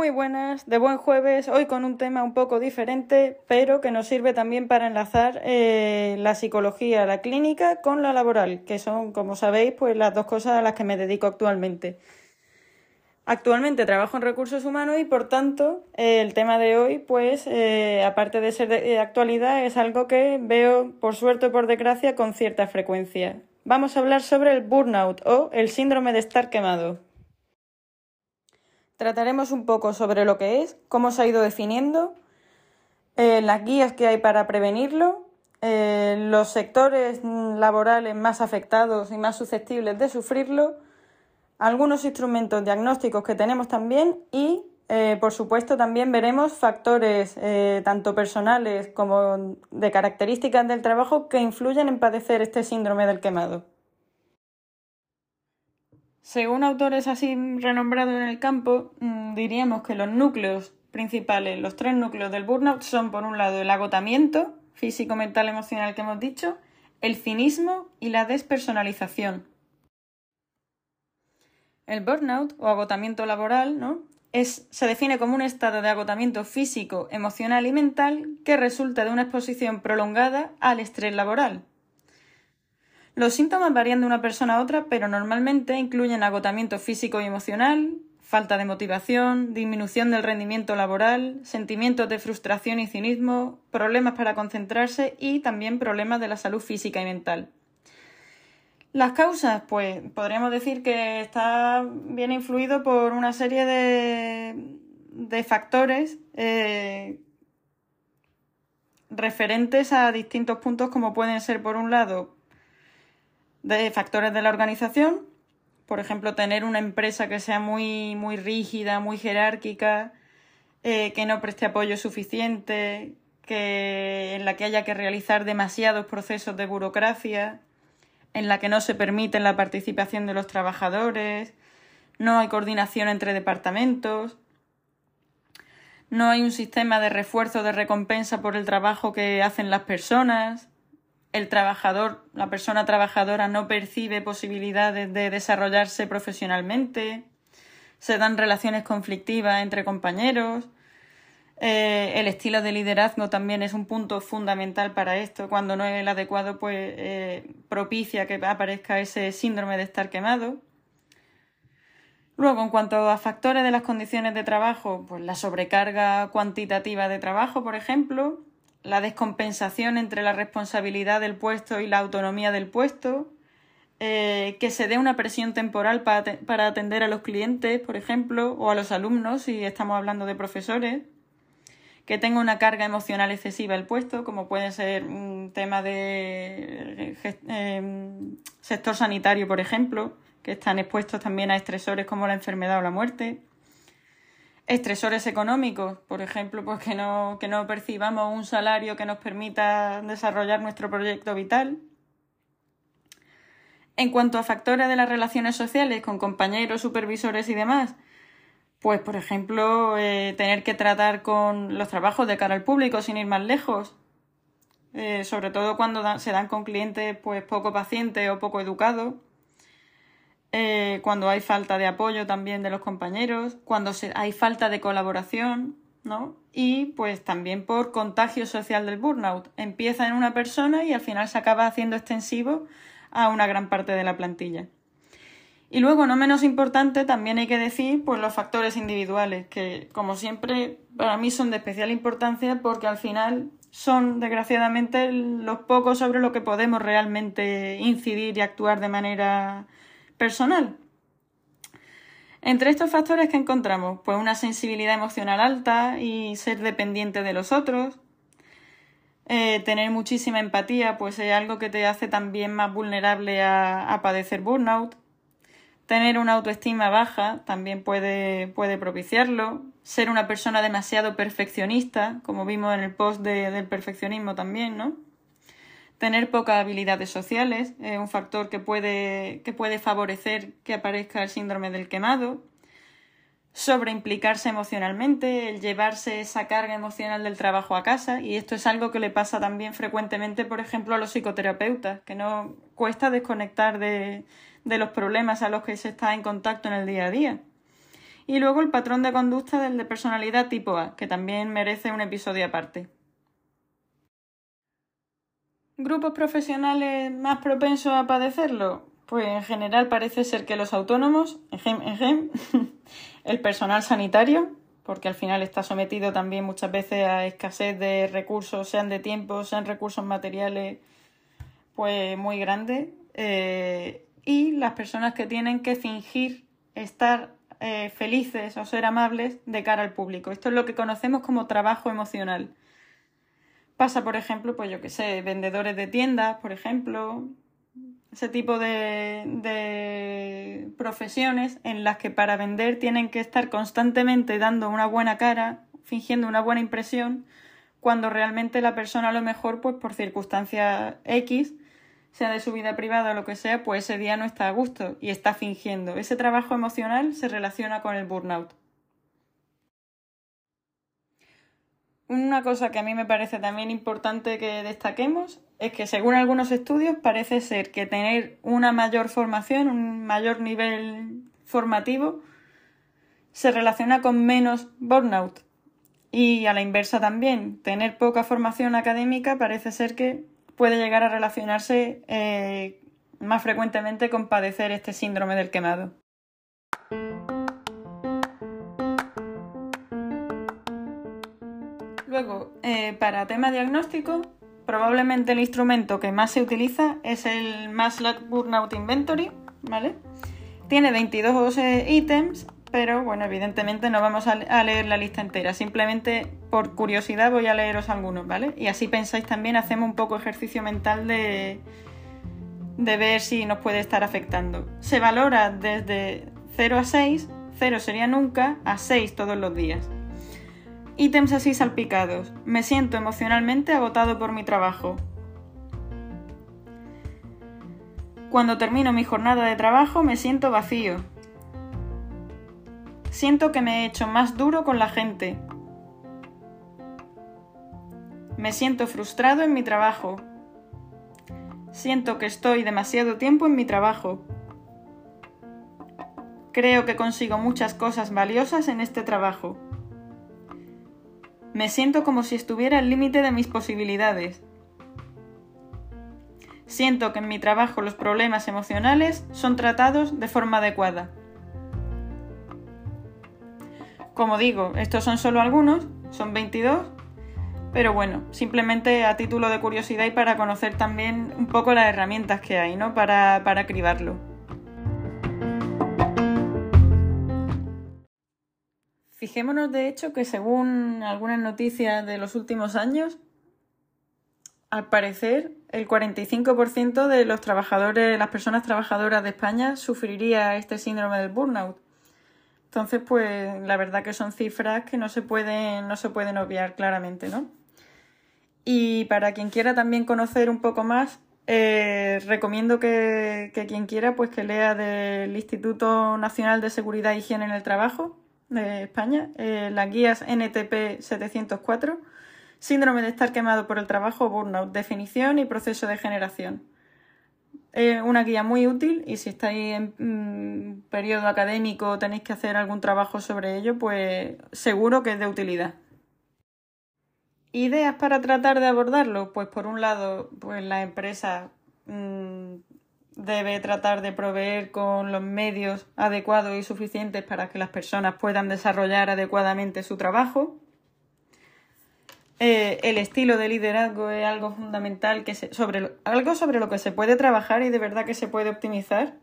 Muy buenas, de buen jueves, hoy con un tema un poco diferente, pero que nos sirve también para enlazar eh, la psicología, la clínica con la laboral, que son, como sabéis, pues las dos cosas a las que me dedico actualmente. Actualmente trabajo en recursos humanos y por tanto el tema de hoy, pues eh, aparte de ser de actualidad, es algo que veo por suerte o por desgracia con cierta frecuencia. Vamos a hablar sobre el burnout o el síndrome de estar quemado. Trataremos un poco sobre lo que es, cómo se ha ido definiendo, eh, las guías que hay para prevenirlo, eh, los sectores laborales más afectados y más susceptibles de sufrirlo, algunos instrumentos diagnósticos que tenemos también y, eh, por supuesto, también veremos factores tanto personales como de características del trabajo que influyen en padecer este síndrome del quemado. Según autores así renombrados en el campo, mm, diríamos que los núcleos principales, los tres núcleos del burnout son, por un lado, el agotamiento físico, mental, emocional que hemos dicho, el cinismo y la despersonalización. El burnout o agotamiento laboral ¿no? es, se define como un estado de agotamiento físico, emocional y mental que resulta de una exposición prolongada al estrés laboral. Los síntomas varían de una persona a otra, pero normalmente incluyen agotamiento físico y emocional, falta de motivación, disminución del rendimiento laboral, sentimientos de frustración y cinismo, problemas para concentrarse y también problemas de la salud física y mental. Las causas, pues podríamos decir que está bien influido por una serie de, factores eh, referentes a distintos puntos como pueden ser, por un lado, de factores de la organización, por ejemplo, tener una empresa que sea muy, muy rígida, muy jerárquica, eh, que no preste apoyo suficiente, que, en la que haya que realizar demasiados procesos de burocracia, en la que no se permite la participación de los trabajadores, no hay coordinación entre departamentos, no hay un sistema de refuerzo de recompensa por el trabajo que hacen las personas, el trabajador, la persona trabajadora no percibe posibilidades de desarrollarse profesionalmente, se dan relaciones conflictivas entre compañeros, eh, el estilo de liderazgo también es un punto fundamental para esto. Cuando no es el adecuado, pues eh, propicia que aparezca ese síndrome de estar quemado. Luego, en cuanto a factores de las condiciones de trabajo, pues la sobrecarga cuantitativa de trabajo, por ejemplo, la descompensación entre la responsabilidad del puesto y la autonomía del puesto, eh, que se dé una presión temporal para, para, atender a los clientes, por ejemplo, o a los alumnos, si estamos hablando de profesores, que tenga una carga emocional excesiva el puesto, como puede ser un tema de eh, sector sanitario, por ejemplo, que están expuestos también a estresores como la enfermedad o la muerte estresores económicos, por ejemplo, pues que no, que no percibamos un salario que nos permita desarrollar nuestro proyecto vital. En cuanto a factores de las relaciones sociales con compañeros, supervisores y demás, pues por ejemplo, eh, tener que tratar con los trabajos de cara al público sin ir más lejos, eh, sobre todo cuando se dan con clientes pues poco pacientes o poco educados eh, cuando hay falta de apoyo también de los compañeros, cuando hay falta de colaboración, ¿no? Y pues también por contagio social del burnout. Empieza en una persona y al final se acaba haciendo extensivo a una gran parte de la plantilla. Y luego, no menos importante, también hay que decir pues, los factores individuales, que como siempre para mí son de especial importancia porque al final son desgraciadamente los pocos sobre lo que podemos realmente incidir y actuar de manera personal. Entre estos factores que encontramos, pues una sensibilidad emocional alta y ser dependiente de los otros, eh, tener muchísima empatía, pues es algo que te hace también más vulnerable a, padecer burnout. Tener una autoestima baja también puede, puede, propiciarlo. Ser una persona demasiado perfeccionista, como vimos en el post del perfeccionismo también, ¿no? Tener pocas habilidades sociales es un factor que puede, que puede favorecer que aparezca el síndrome del quemado. Sobreimplicarse emocionalmente, el llevarse esa carga emocional del trabajo a casa, y esto es algo que le pasa también frecuentemente, por ejemplo, a los psicoterapeutas, que no cuesta desconectar de, de los problemas a los que se está en contacto en el día a día. Y luego el patrón de conducta del de personalidad tipo A, que también merece un episodio aparte. ¿Grupos profesionales más propensos a padecerlo? Pues en general parece ser que los autónomos, el personal sanitario, porque al final está sometido también muchas veces a escasez de recursos, sean de tiempo, sean recursos materiales, pues muy grandes. Eh, y las personas que tienen que fingir estar eh, felices o ser amables de cara al público. Esto es lo que conocemos como trabajo emocional. Pasa, por ejemplo, pues yo qué sé, vendedores de tiendas, por ejemplo, ese tipo de, de, profesiones en las que para vender tienen que estar constantemente dando una buena cara, fingiendo una buena impresión, cuando realmente la persona a lo mejor, pues por circunstancias X, sea de su vida privada o lo que sea, pues ese día no está a gusto y está fingiendo. Ese trabajo emocional se relaciona con el burnout. Una cosa que a mí me parece también importante que destaquemos es que según algunos estudios parece ser que tener una mayor formación, un mayor nivel formativo, se relaciona con menos burnout. Y a la inversa también, tener poca formación académica parece ser que puede llegar a relacionarse eh, más frecuentemente con padecer este síndrome del quemado. Luego, eh, para tema diagnóstico, probablemente el instrumento que más se utiliza es el MASLAC Burnout Inventory, ¿vale? Tiene 22 ítems pero bueno, evidentemente no vamos a, leer la lista entera, simplemente por curiosidad voy a leeros algunos, ¿vale? Y así pensáis también, hacemos un poco ejercicio mental de, de ver si nos puede estar afectando. Se valora desde 0 a 6, 0 sería nunca, a 6 todos los días. Ítems así salpicados. Me siento emocionalmente agotado por mi trabajo. Cuando termino mi jornada de trabajo me siento vacío, Siento que me he hecho más duro con la gente. Me siento frustrado en mi trabajo. Siento que estoy demasiado tiempo en mi trabajo. Creo que consigo muchas cosas valiosas en este trabajo. Me siento como si estuviera al límite de mis posibilidades. Siento que en mi trabajo los problemas emocionales son tratados de forma adecuada. Como digo, estos son solo algunos, son 22, pero bueno, simplemente a título de curiosidad y para conocer también un poco las herramientas que hay, ¿no? Para, para cribarlo. Fijémonos de hecho que según algunas noticias de los últimos años, al parecer el 45% de los trabajadores, las personas trabajadoras de España sufriría este síndrome del burnout. Entonces, pues la verdad que son cifras que no se pueden, no se pueden obviar claramente, ¿no? Y para quien quiera también conocer un poco más, eh, recomiendo que, quien quiera pues que lea del Instituto Nacional de Seguridad e Higiene en el Trabajo de España, eh, las guías NTP 704, síndrome de estar quemado por el trabajo, burnout, definición y proceso de generación. Es una guía muy útil y si estáis en mm, periodo académico o tenéis que hacer algún trabajo sobre ello, pues seguro que es de utilidad. ¿Ideas para tratar de abordarlo? Pues por un lado, pues la empresa mm, debe tratar de proveer con los medios adecuados y suficientes para que las personas puedan desarrollar adecuadamente su trabajo. Eh, el estilo de liderazgo es algo fundamental, que sobre algo sobre lo que se puede trabajar y de verdad que se puede optimizar.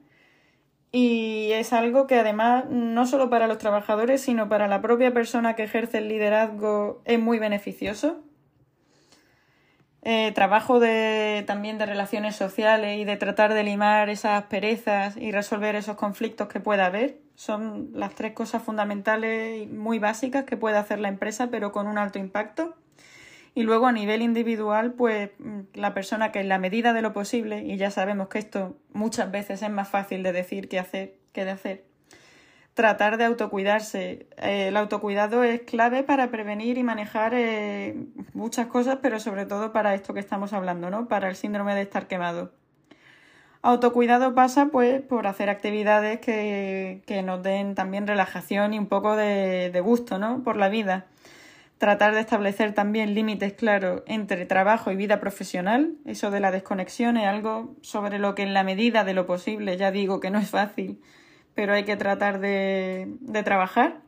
Y es algo que además no solo para los trabajadores, sino para la propia persona que ejerce el liderazgo es muy beneficioso. Eh, trabajo de, también de relaciones sociales y de tratar de limar esas perezas y resolver esos conflictos que pueda haber. Son las tres cosas fundamentales y muy básicas que puede hacer la empresa, pero con un alto impacto. Y luego a nivel individual, pues mm, la persona que en la medida de lo posible, y ya sabemos que esto muchas veces es más fácil de decir que hacer que de hacer, tratar de autocuidarse. Eh, el autocuidado es clave para prevenir y manejar eh, muchas cosas, pero sobre todo para esto que estamos hablando, ¿no? Para el síndrome de estar quemado. Autocuidado pasa pues por hacer actividades que, que nos den también relajación y un poco de, de gusto, ¿no? Por la vida. Tratar de establecer también límites claros entre trabajo y vida profesional. Eso de la desconexión es algo sobre lo que en la medida de lo posible, ya digo que no es fácil, pero hay que tratar de, trabajar.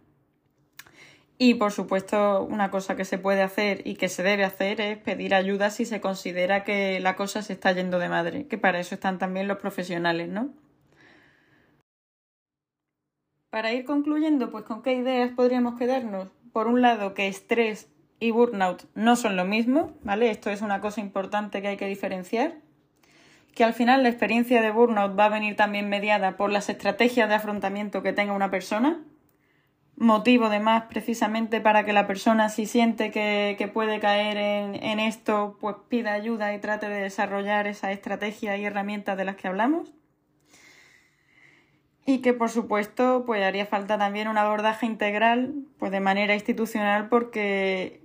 Y por supuesto, una cosa que se puede hacer y que se debe hacer es pedir ayuda si se considera que la cosa se está yendo de madre, que para eso están también los profesionales, ¿no? Para ir concluyendo, pues con qué ideas podríamos quedarnos. Por un lado, que estrés y burnout no son lo mismo, ¿vale? Esto es una cosa importante que hay que diferenciar. Que al final la experiencia de burnout va a venir también mediada por las estrategias de afrontamiento que tenga una persona, motivo de más precisamente para que la persona si siente que, puede caer en, en, esto, pues pida ayuda y trate de desarrollar esa estrategia y herramientas de las que hablamos. Y que por supuesto pues haría falta también un abordaje integral pues de manera institucional porque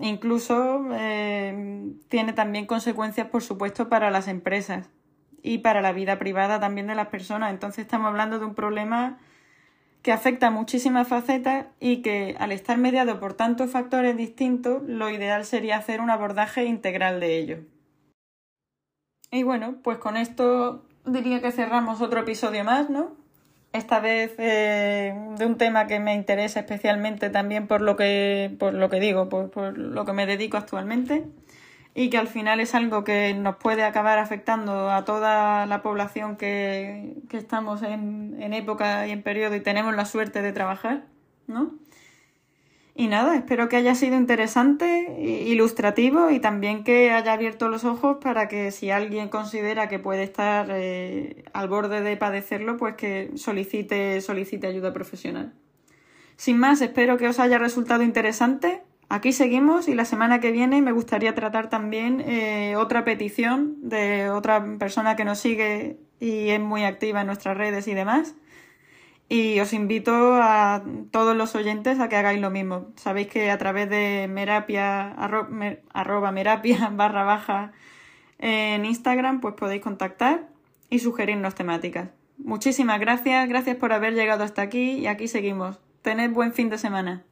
incluso eh, tiene también consecuencias por supuesto para las empresas y para la vida privada también de las personas. Entonces estamos hablando de un problema que afecta a muchísimas facetas y que al estar mediado por tantos factores distintos, lo ideal sería hacer un abordaje integral de ello. Y bueno, pues con esto diría que cerramos otro episodio más, ¿no? Esta vez eh, de un tema que me interesa especialmente también por lo que, por lo que digo, por, por lo que me dedico actualmente y que al final es algo que nos puede acabar afectando a toda la población que, estamos en, en, época y en periodo y tenemos la suerte de trabajar, ¿no? Y nada, espero que haya sido interesante, ilustrativo y también que haya abierto los ojos para que si alguien considera que puede estar eh, al borde de padecerlo, pues que solicite, solicite ayuda profesional. Sin más, espero que os haya resultado interesante Aquí seguimos y la semana que viene me gustaría tratar también eh, otra petición de otra persona que nos sigue y es muy activa en nuestras redes y demás. Y os invito a todos los oyentes a que hagáis lo mismo. Sabéis que a través de merapia, arroba merapia barra baja en Instagram pues podéis contactar y sugerirnos temáticas. Muchísimas gracias, gracias por haber llegado hasta aquí y aquí seguimos. Tened buen fin de semana.